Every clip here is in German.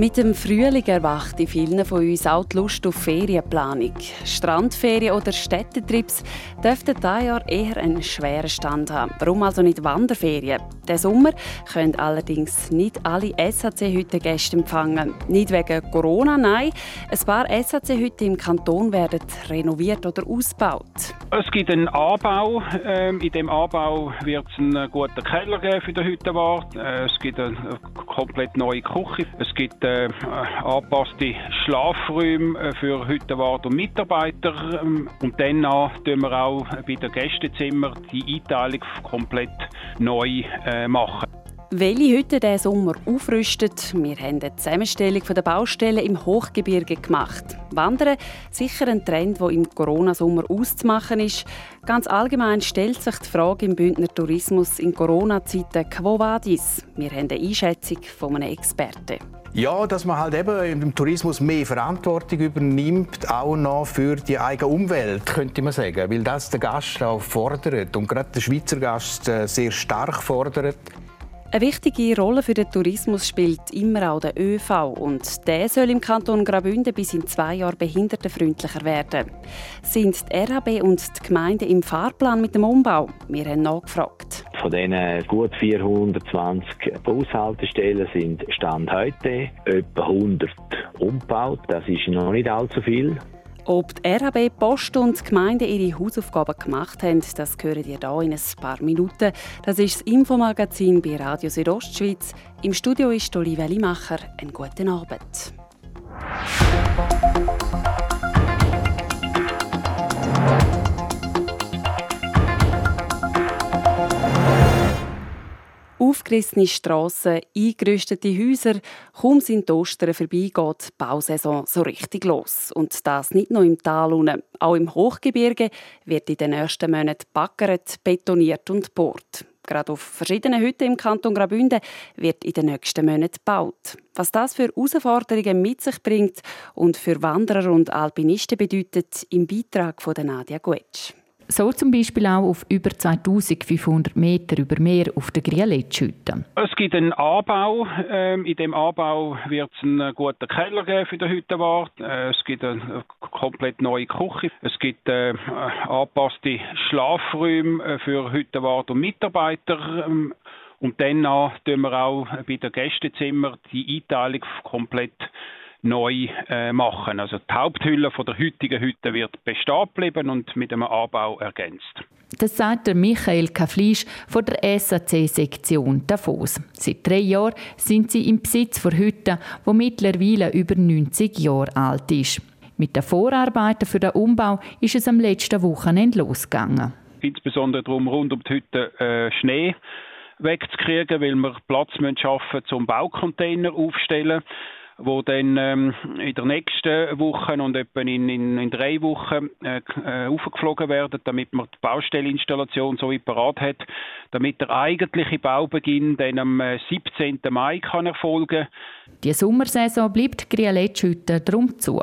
Mit dem Frühling erwacht in vielen von uns auch die Lust auf Ferienplanung. Strandferien oder Städtetrips dürften dieses Jahr eher einen schweren Stand haben. Warum also nicht Wanderferien? Der Sommer können allerdings nicht alle SHC-Hütten Gäste empfangen. Nicht wegen Corona, nein. Ein paar SHC-Hütten im Kanton werden renoviert oder ausgebaut. Es gibt einen Anbau. Ähm, in dem Anbau wird es einen guten Keller geben für den Hüttenwart. Äh, es gibt eine komplett neue Küche. Es gibt äh, angepasste Schlafräume äh, für Hüttenwart und Mitarbeiter. Ähm, und dann tun wir auch bei den Gästezimmern die Einteilung komplett neu äh, machen. Welche Hütte diesen Sommer aufrüstet? Wir haben eine Zusammenstellung der Baustellen im Hochgebirge gemacht. Wandern sicher ein Trend, der im Corona-Sommer auszumachen ist. Ganz allgemein stellt sich die Frage im Bündner Tourismus in Corona-Zeiten, war dies? Wir haben eine Einschätzung von einem Experten. Ja, dass man halt eben im Tourismus mehr Verantwortung übernimmt, auch noch für die eigene Umwelt, könnte man sagen. Weil das der Gast auch fordert und gerade der Schweizer Gast äh, sehr stark fordert. Eine wichtige Rolle für den Tourismus spielt immer auch der ÖV und der soll im Kanton Graubünden bis in zwei Jahren behindertenfreundlicher werden. Sind die RHB und die Gemeinden im Fahrplan mit dem Umbau? Wir haben nachgefragt. Von diesen gut 420 Bushaltestellen sind Stand heute etwa 100 umgebaut. Das ist noch nicht allzu viel. Ob die RHB, Post und die Gemeinden ihre Hausaufgaben gemacht haben, das hören ihr hier in ein paar Minuten. Das ist das Infomagazin bei Radio Südostschweiz. Im Studio ist Olivia Limacher. Einen guten Abend. Aufgerissene Strassen, eingerüstete Häuser, kaum sind die Ostern vorbei, geht die Bausaison so richtig los. Und das nicht nur im Tal unten. Auch im Hochgebirge wird in den nächsten Monaten backert, betoniert und bohrt. Gerade auf verschiedenen Hütten im Kanton Graubünden wird in den nächsten Monaten gebaut. Was das für Herausforderungen mit sich bringt und für Wanderer und Alpinisten bedeutet, im Beitrag von Nadia Guetsch. So zum Beispiel auch auf über 2500 Meter über Meer auf der Grieletschhütte. Es gibt einen Anbau. Ähm, in dem Anbau wird es einen guten Keller geben für den Hüttenwart. Äh, es gibt eine komplett neue Küche. Es gibt äh, angepasste Schlafräume äh, für Hüttenwart und Mitarbeiter. Ähm, und dann tun wir auch bei den Gästezimmern die Einteilung komplett neu äh, machen. Also die Haupthülle von der heutigen Hütte wird bestehen bleiben und mit einem Anbau ergänzt. Das sagt der Michael Kaflisch von der SAC-Sektion Davos. Seit drei Jahren sind sie im Besitz von Hütten, die mittlerweile über 90 Jahre alt ist. Mit den Vorarbeiten für den Umbau ist es am letzten Wochenende losgegangen. Insbesondere darum, rund um die Hütte äh, Schnee wegzukriegen, weil wir Platz schaffen müssen, zum Baucontainer aufstellen wo dann ähm, in der nächsten Woche und etwa in, in, in drei Wochen äh, äh, aufgeflogen werden, damit man die Baustellinstallation so weit parat hat, damit der eigentliche Baubeginn dann am 17. Äh, Mai kann erfolgen Die Sommersaison bleibt Grieletschütte drum zu.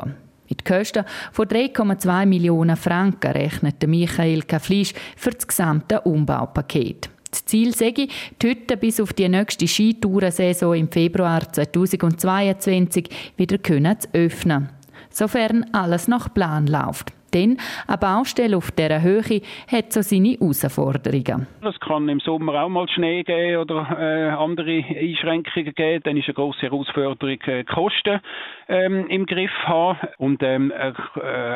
Mit Kosten von 3,2 Millionen Franken rechnet Michael Kaflisch für das gesamte Umbaupaket. Das Ziel sei, die Hütte bis auf die nächste Skitourensaison im Februar 2022 wieder zu öffnen, sofern alles nach Plan läuft. Denn eine Baustelle auf dieser Höhe hat so seine Herausforderungen. Es kann im Sommer auch mal Schnee geben oder äh, andere Einschränkungen geben. Dann ist eine grosse Herausforderung, äh, Kosten ähm, im Griff haben. Und ähm, äh,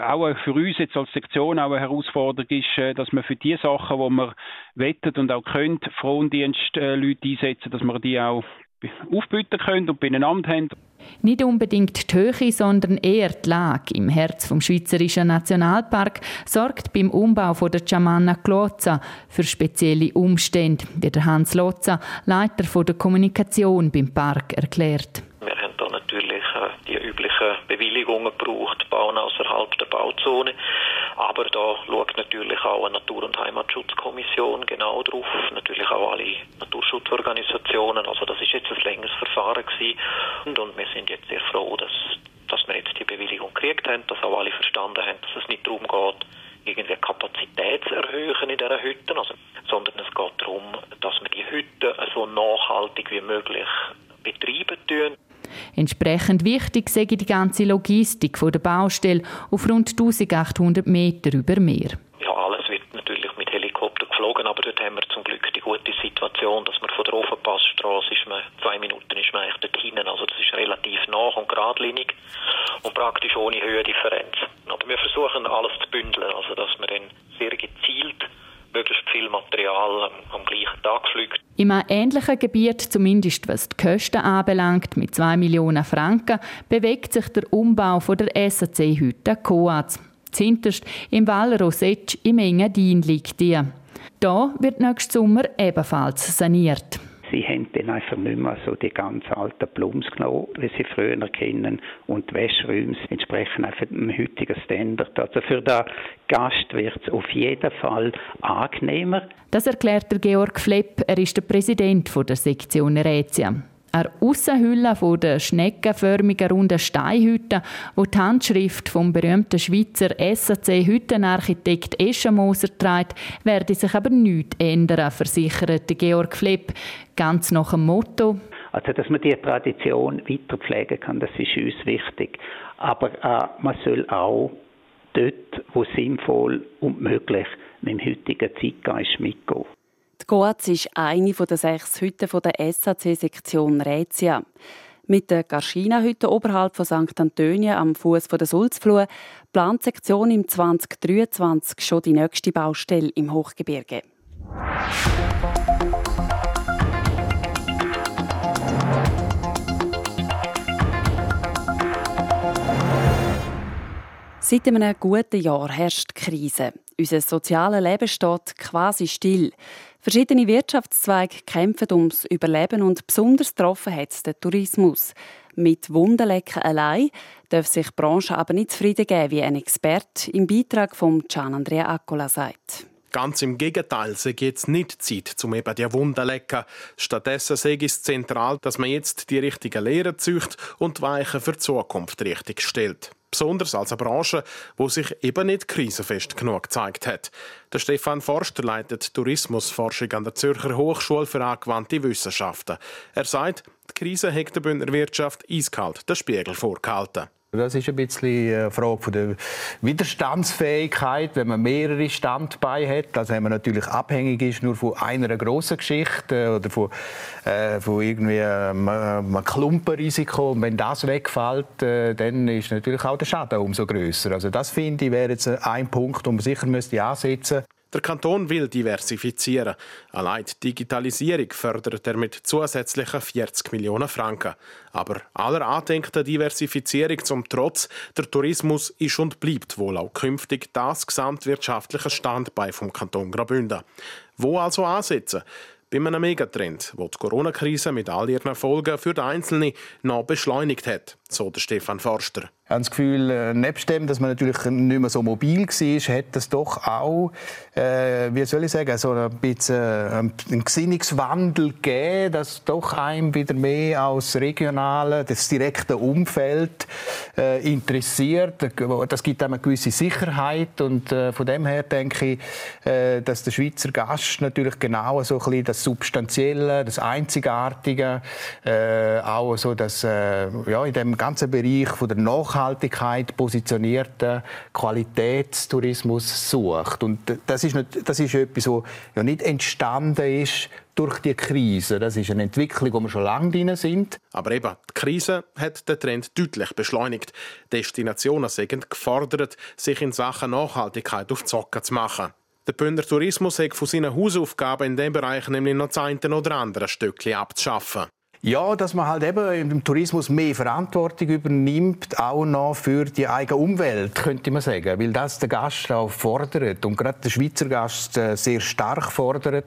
auch für uns jetzt als Sektion auch eine Herausforderung ist, äh, dass man für die Sachen, die man wettet und auch könnt, Frondienstleute äh, einsetzen, dass man die auch aufbieten können und beieinander haben. Nicht unbedingt die Höhe, sondern eher die Lage im Herz vom Schweizerischen Nationalpark sorgt beim Umbau von der Chamanna Klozza für spezielle Umstände, wie der Hans Lotza, Leiter der Kommunikation beim Park, erklärt. Wir haben da natürlich äh, die üblichen Bewilligungen gebraucht, bauen außerhalb der Bauzone. Aber da schaut natürlich auch eine Natur- und Heimatschutzkommission genau drauf, natürlich auch alle Naturschutzorganisationen. Also das ist jetzt ein längeres Verfahren gewesen und, und wir sind jetzt sehr froh, dass, dass wir jetzt die Bewilligung gekriegt haben, dass auch alle verstanden haben, dass es nicht darum geht, irgendwie Kapazität zu erhöhen in dieser Hütten, also, sondern es geht darum, dass wir die Hütten so nachhaltig wie möglich betreiben tun. Entsprechend wichtig sei die ganze Logistik der Baustelle auf rund 1800 Meter über Meer. Ja, alles wird natürlich mit Helikopter geflogen, aber dort haben wir zum Glück die gute Situation, dass man von der Ofenpassstraße ist man, zwei Minuten ist man eigentlich dort hinten, also das ist relativ nah und geradlinig und praktisch ohne Höhendifferenz. Aber wir versuchen alles zu bündeln, also dass man dann sehr gezielt möglichst viel Material am, am gleichen Tag fliegt. Im ähnlichen Gebiet, zumindest was die Kosten anbelangt, mit 2 Millionen Franken, bewegt sich der Umbau von der SAC-Hütte Coaz. Zinterst im Val Rosetsch im Engadin liegt die. Da wird nächsten Sommer ebenfalls saniert. Sie haben dann einfach nicht mehr so die ganz alten Plums genommen, wie sie früher kennen, und die Wäscheräume entsprechen einfach dem heutigen Standard. Also für den Gast wird es auf jeden Fall angenehmer. Das erklärt der Georg Flepp. Er ist der Präsident der Sektion Rätia. Eine Aussenhülle von der schneckenförmigen runden Steinhütte, wo die Handschrift vom berühmten Schweizer SAC-Hüttenarchitekt Eschenmoser trägt, werde sich aber nichts ändern, versichert Georg Flepp. Ganz nach dem Motto, also, dass man die Tradition weiter pflegen kann, das ist uns wichtig. Aber äh, man soll auch dort, wo sinnvoll und möglich mit dem heutigen Zeitgeist mitgehen. Die Goaz ist eine der sechs Hütten der SAC-Sektion Rätia. Mit der Garschina-Hütte oberhalb von St. Antonio am Fuß der Sulzflur plant die Sektion im 2023 schon die nächste Baustelle im Hochgebirge. Seit einem guten Jahr herrscht Krise. Unser soziales Leben steht quasi still. Verschiedene Wirtschaftszweige kämpfen ums Überleben und besonders getroffen hat es den Tourismus. Mit Wunderlecken allein darf sich die Branche aber nicht zufrieden geben, wie ein Experte im Beitrag von Gian Andrea Accola sagt. Ganz im Gegenteil, sie jetzt nicht Zeit, um eben die Wunden lecken. Stattdessen sei es zentral, dass man jetzt die richtigen Lehren zücht und die Weichen für die Zukunft richtig stellt besonders als eine Branche, wo sich eben nicht krisenfest genug gezeigt hat. Der Stefan Forster leitet Tourismusforschung an der Zürcher Hochschule für angewandte Wissenschaften. Er sagt, die Krise hat der Bündner Wirtschaft eiskalt den Spiegel vorgehalten. Das ist ein bisschen eine Frage der Widerstandsfähigkeit, wenn man mehrere Standbeine hat. Also wenn man natürlich abhängig ist nur von einer grossen Geschichte oder von, äh, von irgendwie einem, einem Klumpenrisiko. Und wenn das wegfällt, äh, dann ist natürlich auch der Schaden umso größer. Also das finde ich wäre jetzt ein Punkt, den man sicher müsste ansetzen müsste. Der Kanton will diversifizieren. Allein die Digitalisierung fördert er mit zusätzlichen 40 Millionen Franken. Aber aller andenkten Diversifizierung zum Trotz, der Tourismus ist und bleibt wohl auch künftig das gesamtwirtschaftliche Standbein vom Kanton Graubünden. Wo also ansetzen? bei einem Megatrend, wo die Corona-Krise mit all ihren Folgen für den Einzelnen noch beschleunigt hat, so der Stefan Forster. Ich habe das Gefühl, äh, nebst dem, dass man natürlich nicht mehr so mobil war, hat es doch auch, äh, wie soll ich sagen, so ein bisschen äh, einen Gesinnungswandel gegeben, dass doch einem wieder mehr aus regionalen, das direkte Umfeld äh, interessiert. Das gibt einem eine gewisse Sicherheit und äh, von dem her denke ich, äh, dass der Schweizer Gast natürlich genau so ein bisschen das Substanzielle, das Einzigartige, auch so das, ja, in dem ganzen Bereich von der Nachhaltigkeit positionierten Qualitätstourismus sucht. Und das ist, nicht, das ist etwas, was ja nicht entstanden ist durch die Krise. Das ist eine Entwicklung, wo wir schon lange drin sind. Aber eben, die Krise hat den Trend deutlich beschleunigt. Destinationen sind gefordert, sich in Sachen Nachhaltigkeit auf die Socken zu machen. Der Bündner Tourismus hat von seinen Hausaufgaben in diesem Bereich nämlich noch das eine oder andere Stückchen abzuschaffen. Ja, dass man halt eben im Tourismus mehr Verantwortung übernimmt, auch noch für die eigene Umwelt, könnte man sagen. Weil das der Gast auch fordert. Und gerade der Schweizer Gast äh, sehr stark fordert,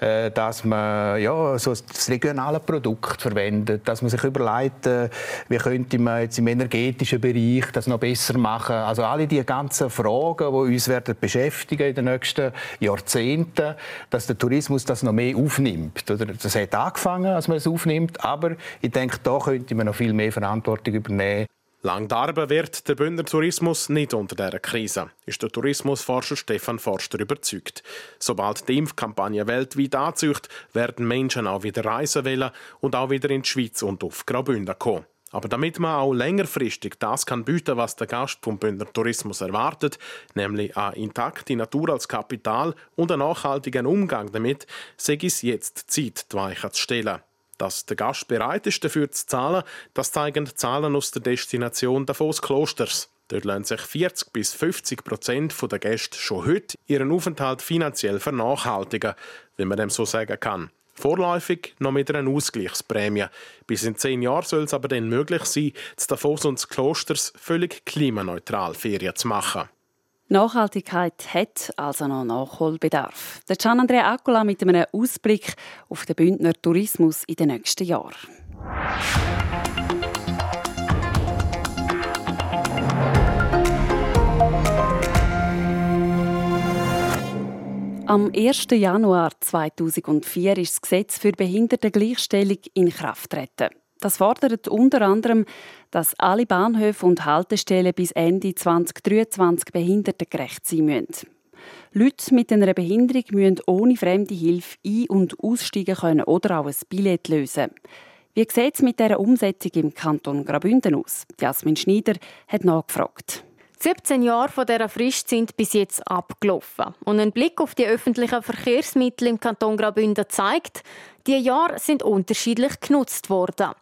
äh, dass man ja, so das regionale Produkt verwendet, dass man sich überlegt, äh, wie könnte man jetzt im energetischen Bereich das noch besser machen. Also alle die ganzen Fragen, die uns werden beschäftigen in den nächsten Jahrzehnten, dass der Tourismus das noch mehr aufnimmt. Das hat angefangen, als man es aufnimmt, aber ich denke, da könnte man noch viel mehr Verantwortung übernehmen. Lang darben wird der Bündner Tourismus nicht unter dieser Krise, ist der Tourismusforscher Stefan Forster überzeugt. Sobald die Impfkampagne weltweit anzieht, werden Menschen auch wieder reisen wollen und auch wieder in die Schweiz und auf Graubünden kommen. Aber damit man auch längerfristig das kann bieten, was der Gast vom Bündner Tourismus erwartet, nämlich eine intakte Natur als Kapital und einen nachhaltigen Umgang damit, sei es jetzt Zeit, die Weichen zu stellen. Dass der Gast bereit ist, dafür zu zahlen, das zeigen Zahlen aus der Destination Davos Klosters. Dort lassen sich 40 bis 50 Prozent der Gäste schon heute ihren Aufenthalt finanziell vernachhaltigen, wenn man dem so sagen kann. Vorläufig noch mit einer Ausgleichsprämie. Bis in zehn Jahren soll es aber dann möglich sein, zu Davos und Klosters völlig klimaneutral Ferien zu machen. Nachhaltigkeit hat also noch Nachholbedarf. Der Gian Andrea Accola mit einem Ausblick auf den Bündner Tourismus in den nächsten Jahren. Am 1. Januar 2004 ist das Gesetz für Behindertengleichstellung in Kraft getreten. Das fordert unter anderem, dass alle Bahnhöfe und Haltestellen bis Ende 2023 behindertengerecht sein müssen. Leute mit einer Behinderung müssen ohne fremde Hilfe ein- und aussteigen können oder auch ein Billett lösen. Wie sieht es mit dieser Umsetzung im Kanton Graubünden aus? Jasmin Schneider hat nachgefragt. 17 Jahre von dieser Frist sind bis jetzt abgelaufen. Und ein Blick auf die öffentlichen Verkehrsmittel im Kanton Graubünden zeigt, die Jahre sind unterschiedlich genutzt worden.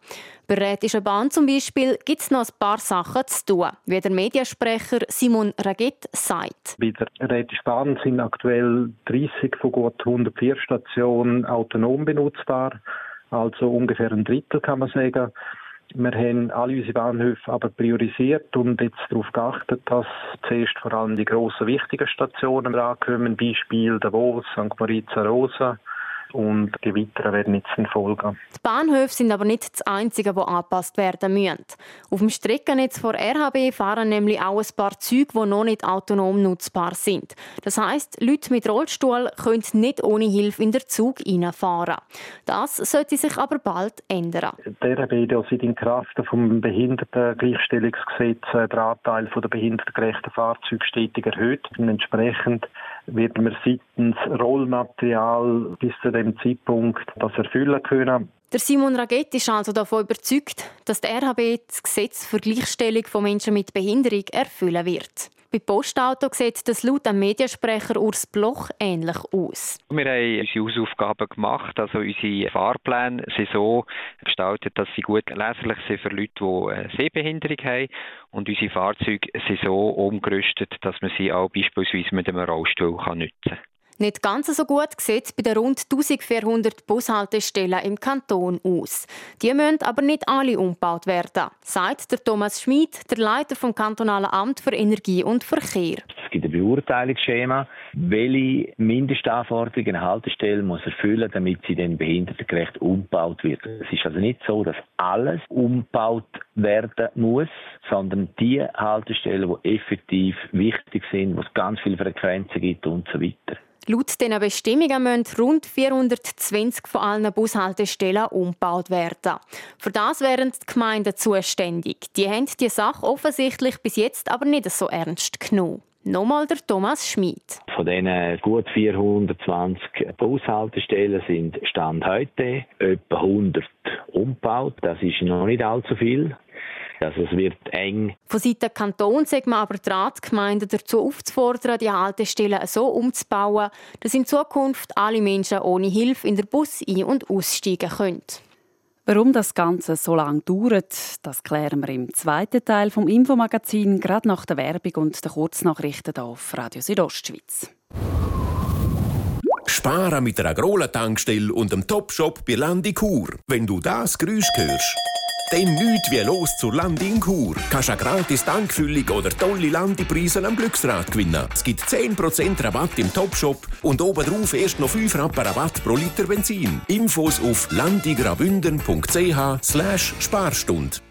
Bei Rätischer Bahn zum Beispiel gibt es noch ein paar Sachen zu tun, wie der Mediensprecher Simon Raget sagt. Bei der Rätischen Bahn sind aktuell 30 von gut 104 Stationen autonom benutzbar, also ungefähr ein Drittel kann man sagen. Wir haben alle unsere Bahnhöfe aber priorisiert und jetzt darauf geachtet, dass zuerst vor allem die grossen wichtigen Stationen ankommen, Beispiel Davos, St. Moritz, Rosa, und die weiteren werden jetzt folgen. Die Bahnhöfe sind aber nicht das Einzige, das angepasst werden müssen. Auf dem Streckennetz vor RHB fahren nämlich auch ein paar Züge, die noch nicht autonom nutzbar sind. Das heisst, Leute mit Rollstuhl können nicht ohne Hilfe in den Zug reinfahren. Das sollte sich aber bald ändern. Der RHB seit in Kraft vom Behindertengleichstellungsgesetz äh, der Anteil der behindertengerechten Fahrzeuge stetig erhöht. Und entsprechend wird man seitens Rollmaterial bis zu dem Zeitpunkt das erfüllen können. Der Simon Raget ist also davon überzeugt, dass der RHB das Gesetz für Gleichstellung von Menschen mit Behinderung erfüllen wird. Bei Postauto sieht das laut dem Mediensprecher Urs Bloch ähnlich aus. Wir haben unsere Hausaufgaben gemacht. Also unsere Fahrpläne sind so gestaltet, dass sie gut leserlich sind für Leute, die eine Sehbehinderung haben. Und unsere Fahrzeuge sind so umgerüstet, dass man sie auch beispielsweise mit einem Rollstuhl nutzen kann. Nicht ganz so gut sieht bei den rund 1400 Bushaltestellen im Kanton aus. Die müssen aber nicht alle umgebaut werden, sagt der Thomas Schmid, der Leiter vom kantonalen Amt für Energie und Verkehr. Es gibt ein Beurteilungsschema, welche Mindestanforderungen eine Haltestelle muss erfüllen, damit sie dann behindertengerecht umgebaut wird. Es ist also nicht so, dass alles umgebaut werden muss, sondern die Haltestellen, die effektiv wichtig sind, wo es ganz viele Frequenzen gibt und so weiter. Laut diesen Bestimmungen müssen rund 420 von allen Bushaltestellen umgebaut werden. Für das wären die Gemeinden zuständig. Die haben die Sache offensichtlich bis jetzt aber nicht so ernst genommen. Nochmal der Thomas Schmid. Von diesen gut 420 Bushaltestellen sind Stand heute etwa 100 umgebaut. Das ist noch nicht allzu viel. Also es wird eng. Von Seiten Kanton sagt man aber die Ratsgemeinden dazu aufzufordern, die Haltestellen so umzubauen, dass in Zukunft alle Menschen ohne Hilfe in den Bus ein- und aussteigen können. Warum das Ganze so lange dauert, das klären wir im zweiten Teil vom Infomagazin, gerade nach der Werbung und den Kurznachrichten hier auf Radio Südostschweiz. Sparen mit einer Agrola-Tankstelle und dem Topshop bei Landi Kur. Wenn du das Geräusch hörst, dann nichts wie los zur Landi in Kur. Kannst eine gratis Tankfüllung oder tolle Landipreise am Glücksrad gewinnen. Es gibt 10% Rabatt im Topshop und obendrauf erst noch 5 Rappen Rabatt pro Liter Benzin. Infos auf landigrabünden.ch slash Sparstund.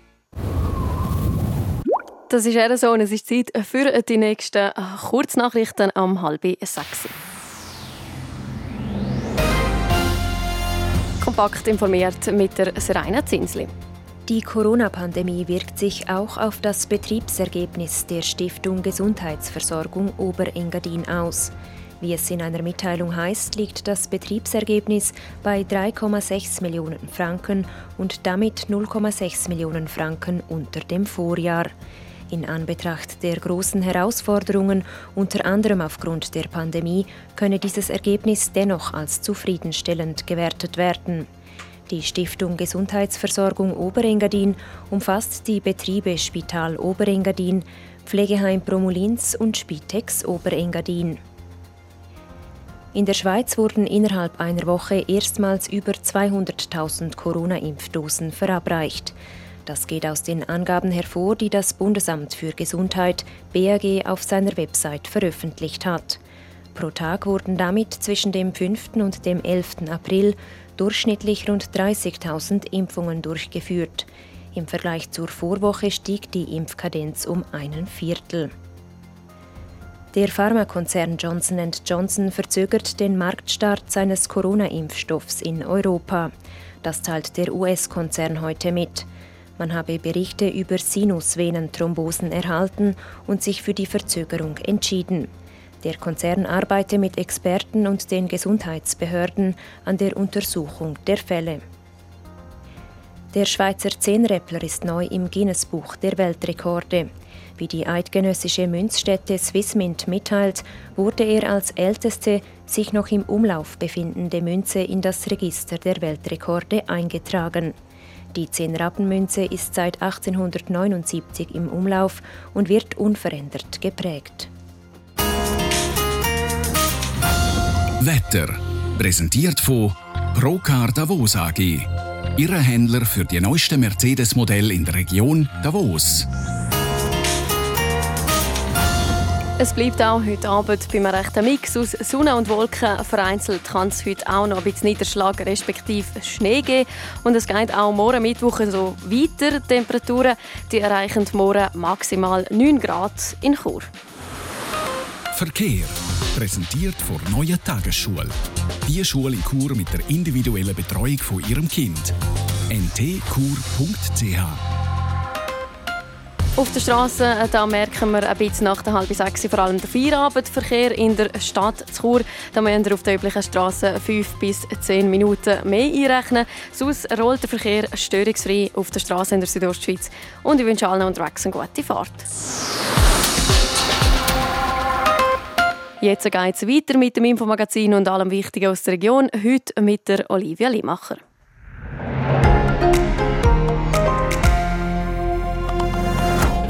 Das ist eher so und es ist Zeit für die nächsten Kurznachrichten am halb sechs. Kompakt informiert mit der Serena Zinsli. Die Corona-Pandemie wirkt sich auch auf das Betriebsergebnis der Stiftung Gesundheitsversorgung Oberengadin aus. Wie es in einer Mitteilung heißt, liegt das Betriebsergebnis bei 3,6 Millionen Franken und damit 0,6 Millionen Franken unter dem Vorjahr. In Anbetracht der großen Herausforderungen, unter anderem aufgrund der Pandemie, könne dieses Ergebnis dennoch als zufriedenstellend gewertet werden. Die Stiftung Gesundheitsversorgung Oberengadin umfasst die Betriebe Spital Oberengadin, Pflegeheim Promulins und Spitex Oberengadin. In der Schweiz wurden innerhalb einer Woche erstmals über 200.000 Corona-Impfdosen verabreicht. Das geht aus den Angaben hervor, die das Bundesamt für Gesundheit BAG auf seiner Website veröffentlicht hat. Pro Tag wurden damit zwischen dem 5. und dem 11. April durchschnittlich rund 30.000 Impfungen durchgeführt. Im Vergleich zur Vorwoche stieg die Impfkadenz um einen Viertel. Der Pharmakonzern Johnson Johnson verzögert den Marktstart seines Corona-Impfstoffs in Europa. Das teilt der US-Konzern heute mit. Man habe Berichte über Sinusvenenthrombosen erhalten und sich für die Verzögerung entschieden. Der Konzern arbeite mit Experten und den Gesundheitsbehörden an der Untersuchung der Fälle. Der Schweizer Zehnräppler ist neu im Guinness-Buch der Weltrekorde. Wie die eidgenössische Münzstätte Swissmint mitteilt, wurde er als älteste sich noch im Umlauf befindende Münze in das Register der Weltrekorde eingetragen. Die Zehnrappenmünze ist seit 1879 im Umlauf und wird unverändert geprägt. Wetter. Präsentiert von Procar Davos AG. Ihre Händler für die neuesten Mercedes-Modelle in der Region Davos. Es bleibt auch heute Abend bei einem rechten Mix aus Sonne und Wolken. Vereinzelt kann es heute auch noch ein bisschen Niederschlag respektive Schnee geben. Und es geht auch morgen Mittwoch so weiter. Die Temperaturen die erreichen morgen maximal 9 Grad in Chur. Verkehr. Präsentiert von Neue Tagesschule. Die Schule in Chur mit der individuellen Betreuung von Ihrem Kind. ntkur.ch auf der Straße äh, da merken wir ein bisschen nach der halb sechs vor allem den Feierabendverkehr in der Stadt Chur. Da müssen wir auf der üblichen Straße fünf bis zehn Minuten mehr einrechnen. Sonst rollt der Verkehr störungsfrei auf der Straße in der Südostschweiz. Und ich wünsche allen unterwegs eine gute Fahrt. Jetzt geht es weiter mit dem Infomagazin und allem Wichtigen aus der Region. Heute mit der Olivia Limacher.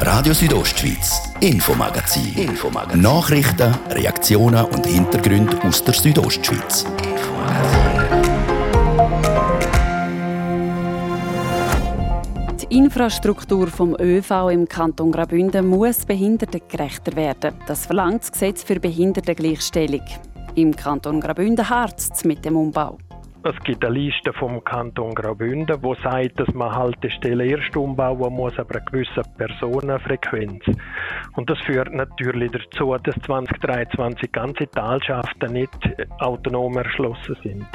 Radio Südostschweiz, Infomagazin. Infomagazin. Nachrichten, Reaktionen und Hintergründe aus der Südostschweiz. Die Infrastruktur vom ÖV im Kanton Graubünden muss behindertengerechter werden. Das verlangt das Gesetz für Behindertengleichstellung. Im Kanton Graubünden harzt mit dem Umbau. Es gibt eine Liste vom Kanton Graubünden, wo sagt, dass man Haltestellen erst umbauen muss, aber eine gewisse Personenfrequenz. Und das führt natürlich dazu, dass 2023 ganze Talschaften nicht autonom erschlossen sind.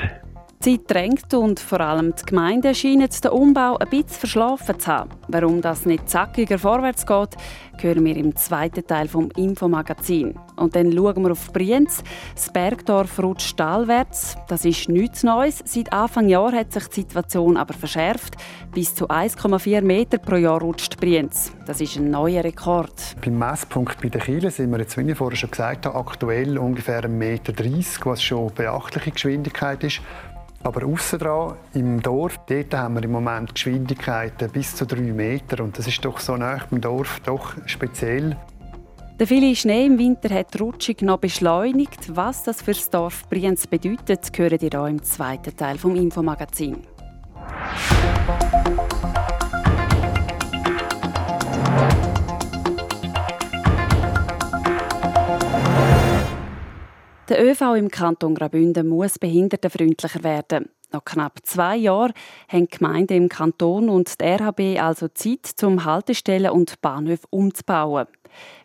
Die Zeit drängt und vor allem die Gemeinden scheinen den Umbau ein bisschen verschlafen zu haben. Warum das nicht zackiger vorwärts geht, hören wir im zweiten Teil vom Infomagazin. Und dann schauen wir auf Brienz. Das Bergdorf rutscht talwärts. Das ist nichts Neues. Seit Anfang Jahr hat sich die Situation aber verschärft. Bis zu 1,4 Meter pro Jahr rutscht Brienz. Das ist ein neuer Rekord. Beim Messpunkt bei den Kielen sind wir jetzt, wie ich vorher schon gesagt habe, aktuell ungefähr 1,30 Meter, was schon eine beachtliche Geschwindigkeit ist. Aber aussen dran, im Dorf, dort haben wir im Moment Geschwindigkeiten bis zu drei Meter. Und das ist doch so nah beim Dorf doch speziell. Der viele Schnee im Winter hat die Rutschung noch beschleunigt. Was das für das Dorf Brienz bedeutet, hören ihr hier im zweiten Teil des Infomagazins. Der ÖV im Kanton Graubünden muss behindertenfreundlicher werden. Nach knapp zwei Jahren haben die Gemeinden im Kanton und die RHB also Zeit, um Haltestellen und Bahnhöfe umzubauen.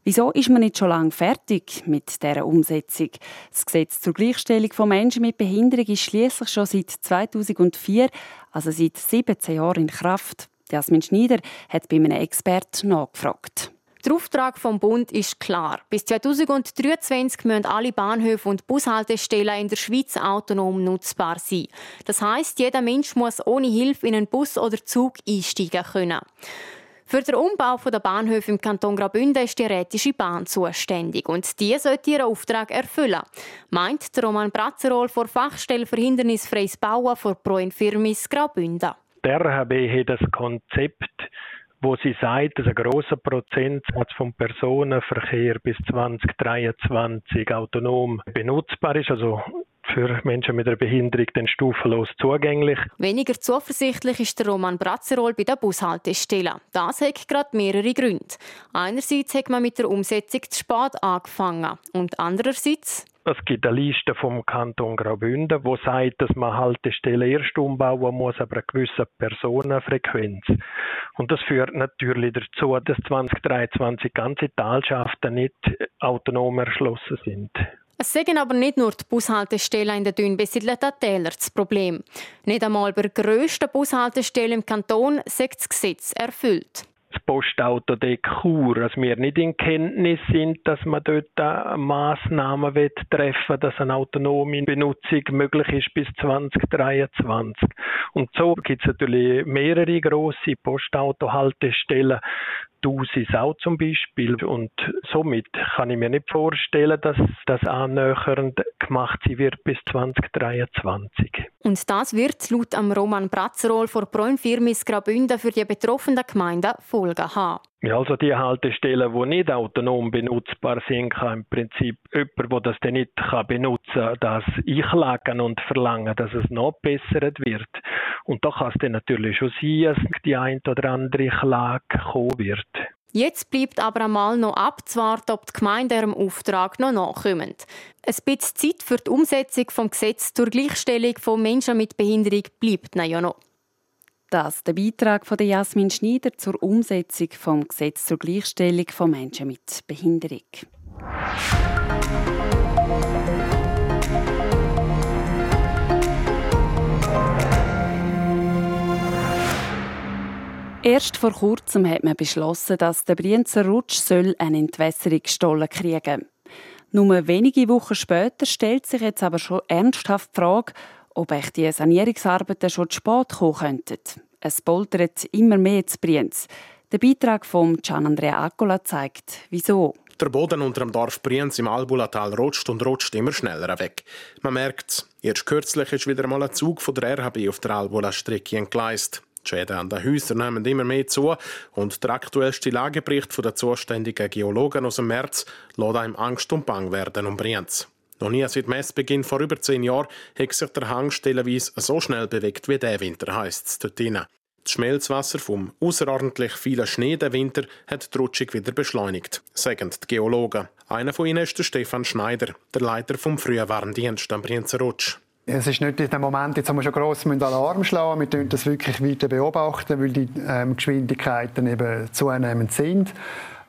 Wieso ist man nicht schon lange fertig mit dieser Umsetzung? Das Gesetz zur Gleichstellung von Menschen mit Behinderung ist schließlich schon seit 2004, also seit 17 Jahren in Kraft. Jasmin Schneider hat bei einem Experten nachgefragt. Der Auftrag vom Bund ist klar. Bis 2023 müssen alle Bahnhöfe und Bushaltestellen in der Schweiz autonom nutzbar sein. Das heißt, jeder Mensch muss ohne Hilfe in einen Bus oder Zug einsteigen können. Für den Umbau der Bahnhöfe im Kanton Graubünden ist die Rätische Bahn zuständig und die sollte ihren Auftrag erfüllen, meint Roman Bratzerol vor Fachstelle für hindernisfreies Bauen vor Pro Infirmis Graubünden. Der RHB hat das Konzept wo sie sagt, dass ein großer Prozentsatz vom Personenverkehr bis 2023 autonom benutzbar ist, also für Menschen mit einer Behinderung dann stufenlos zugänglich. Weniger zuversichtlich ist der Roman Bratzerol bei der Bushaltestelle. Das hat gerade mehrere Gründe. Einerseits hat man mit der Umsetzung zu spät angefangen und andererseits es gibt eine Liste vom Kanton Graubünden, wo sagt, dass man Haltestellen erst umbauen muss, aber eine gewisse Personenfrequenz. Und das führt natürlich dazu, dass 2023 ganze Talschaften nicht autonom erschlossen sind. Es sagen aber nicht nur die Bushaltestellen in den dünn besiedelten Tälern das Problem. Nicht einmal bei der grössten Bushaltestelle im Kanton sagt das Gesetz erfüllt das Postauto de Chur, dass wir nicht in Kenntnis sind, dass man dort Massnahmen treffen will, dass eine autonome Benutzung möglich ist bis 2023. Und so gibt es natürlich mehrere grosse Postautohaltestellen, Dusis auch zum Beispiel. Und somit kann ich mir nicht vorstellen, dass das annähernd gemacht sein wird bis 2023. Und das wird laut am Roman Bratzerol vor Proinfirmis Graubünden für die betroffenen Gemeinden Folgen haben. Ja, also die Haltestellen, die nicht autonom benutzbar sind, kann im Prinzip jemand, der das dann nicht benutzen kann, das einklagen und verlangen, dass es noch bessert wird. Und da kann es dann natürlich schon sein, dass die ein oder andere Klage kommen wird. Jetzt bleibt aber einmal noch abzuwarten, ob die Gemeinde ihrem Auftrag noch nachkommen. Ein bisschen Zeit für die Umsetzung des Gesetzes zur Gleichstellung von Menschen mit Behinderung bleibt ja noch. Das der Beitrag von Jasmin Schneider zur Umsetzung vom Gesetz zur Gleichstellung von Menschen mit Behinderung. Erst vor kurzem hat man beschlossen, dass der Brienzer Rutsch soll eine Entwässerungsstollen kriegen. Nur wenige Wochen später stellt sich jetzt aber schon ernsthaft die Frage, ob echt die Sanierungsarbeiten schon zu spät kommen könnten. Es poltert immer mehr zu Brienz. Der Beitrag von Gian Andrea Accola zeigt, wieso. Der Boden unter dem Dorf Brienz im Albulatal rutscht und rutscht immer schneller weg. Man merkt es. Erst kürzlich ist wieder mal ein Zug von der RHB auf der Albula-Strecke entgleist. Die Schäden an den Häusern nehmen immer mehr zu und der aktuellste Lagebericht der zuständigen Geologen aus dem März lässt einem Angst und Bang werden um Brienz. Noch nie seit Messbeginn vor über zehn Jahren hat sich der Hang stellenweise so schnell bewegt wie der Winter, heisst es dort drinnen. Das Schmelzwasser vom außerordentlich vielen Schnee der Winter hat die Rutschung wieder beschleunigt, sagen die Geologen. Einer von ihnen ist der Stefan Schneider, der Leiter vom Frühwarndienst am Rutsch. Es ist nicht in dem Moment, jetzt haben wir schon gross Alarm schlagen, wir beobachten das wirklich weiter beobachten, weil die ähm, Geschwindigkeiten eben zunehmend sind.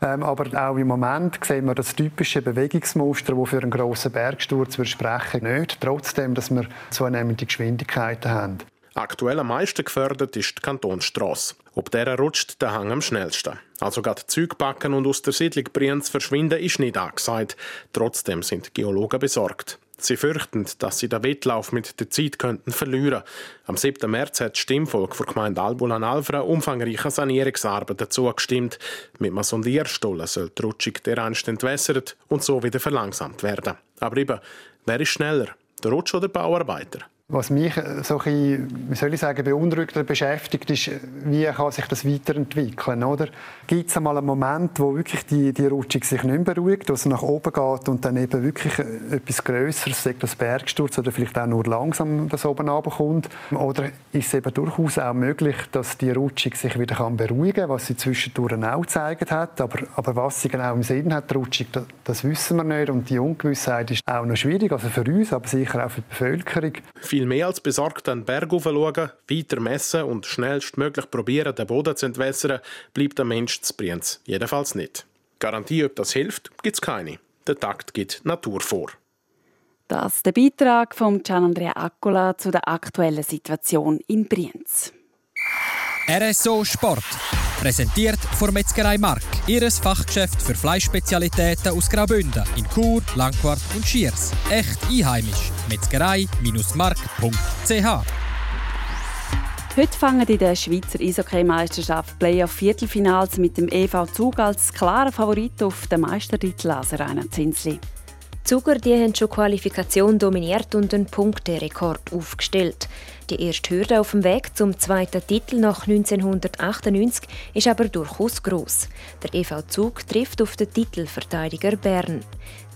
Ähm, aber auch im Moment sehen wir das typische Bewegungsmuster, das für einen grossen Bergsturz sprechen nicht, trotzdem, dass wir zunehmende Geschwindigkeiten haben. Aktuell am meisten gefördert ist die Kantonsstrasse. Ob der rutscht der Hang am schnellsten. Also gerade Zeug packen und aus der Siedlung Brienz verschwinden ist nicht angesagt. Trotzdem sind Geologen besorgt. Sie fürchten, dass sie den Wettlauf mit der Zeit könnten verlieren. Am 7. März hat das Stimmvolk der Gemeinde Albulan-Alfra umfangreiche Sanierungsarbeiten zugestimmt. Mit einem Sondierstollen soll die Rutschung dereinst entwässert und so wieder verlangsamt werden. Aber eben, wer ist schneller, der Rutsch oder der Bauarbeiter? Was mich äh, so ein wie soll ich sagen, beunruhigt oder beschäftigt, ist, wie kann sich das weiterentwickeln, oder? Gibt es einmal einen Moment, wo wirklich die, die Rutschung sich nicht mehr beruhigt, wo es nach oben geht und dann eben wirklich äh, etwas Größeres, sagt das Bergsturz oder vielleicht auch nur langsam das oben runterkommt? Oder ist es eben durchaus auch möglich, dass die Rutschung sich wieder kann beruhigen kann, was sie zwischendurch auch gezeigt hat, aber, aber was sie genau im Sinn hat, die Rutschung, das, das wissen wir nicht und die Ungewissheit ist auch noch schwierig, also für uns, aber sicher auch für die Bevölkerung viel mehr als besorgt an den Berg schauen, weiter messen und schnellstmöglich probieren, den Boden zu entwässern, bleibt der Mensch zu Brienz. Jedenfalls nicht. Garantie, ob das hilft, gibt es keine. Der Takt gibt Natur vor. Das ist der Beitrag von Gian Andrea Accola zu der aktuellen Situation in Brienz. RSO Sport. Präsentiert von Metzgerei Mark. Ihres Fachgeschäft für Fleischspezialitäten aus Graubünden in Chur, Langquart und Schiers. Echt einheimisch. Metzgerei-mark.ch Heute fangen in der Schweizer Eishockey-Meisterschaft Playoff-Viertelfinals mit dem EV Zug als klarer Favorit auf den Meistertitel Laserana Zinsli. Zuger die haben schon Qualifikation dominiert und einen Punkterekord aufgestellt. Die erste Hürde auf dem Weg zum zweiten Titel nach 1998 ist aber durchaus gross. Der EV Zug trifft auf den Titelverteidiger Bern.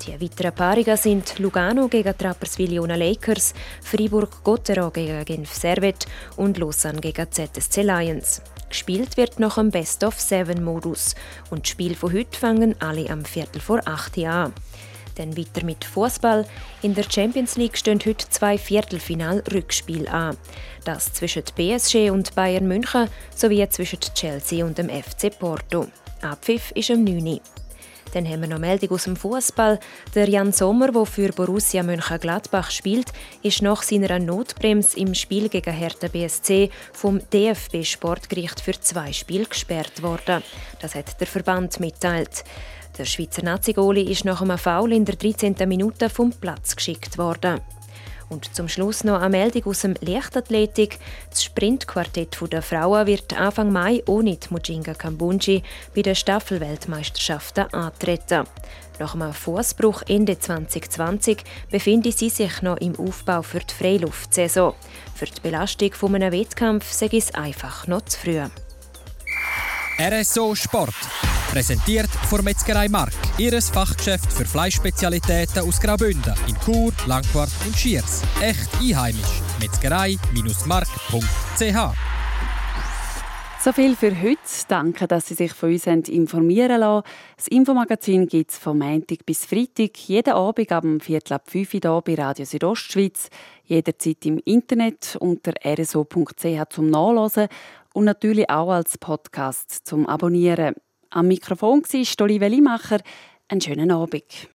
Die weiteren Paarungen sind Lugano gegen Trapperswil-Jona Lakers, Fribourg-Gotteron gegen Genf Servet und Lausanne gegen ZSC Lions. Gespielt wird nach dem Best-of-Seven-Modus und die Spiele von heute fangen alle am Viertel vor acht an. Dann weiter mit Fußball. In der Champions League stehen heute zwei Viertelfinal-Rückspiele an. Das zwischen PSG und Bayern München sowie zwischen Chelsea und dem FC Porto. Abpfiff ist am 9. Dann haben wir noch Meldung aus dem Fußball. Der Jan Sommer, der für Borussia Mönchengladbach spielt, ist nach seiner Notbremse im Spiel gegen Hertha BSC vom DFB Sportgericht für zwei Spiele gesperrt worden. Das hat der Verband mitteilt. Der Schweizer Nazi-Goli ist nach einem Foul in der 13. Minute vom Platz geschickt worden. Und zum Schluss noch eine Meldung aus dem Leichtathletik. Das Sprintquartett der Frauen wird Anfang Mai ohne die Mujinga Kambunji bei den Staffelweltmeisterschaften antreten. Nach einem Fußbruch Ende 2020 befinden sie sich noch im Aufbau für die Freiluftsaison. Für die Belastung eines Wettkampfs sei es einfach noch zu früh. RSO Sport. Präsentiert von Metzgerei Mark. Ihres Fachgeschäft für Fleischspezialitäten aus Graubünden in Chur, Langquart und Schiers. Echt einheimisch. Metzgerei-mark.ch so viel für heute. Danke, dass Sie sich von uns informieren lassen. Das Infomagazin gibt es vom Montag bis Freitag, jeden Abend ab Viertel ab 5 Uhr bei Radio Südostschweiz, jederzeit im Internet unter rso.ch zum Nachlesen und natürlich auch als Podcast zum Abonnieren. Am Mikrofon war Stoli Wellimacher. Einen schönen Abend.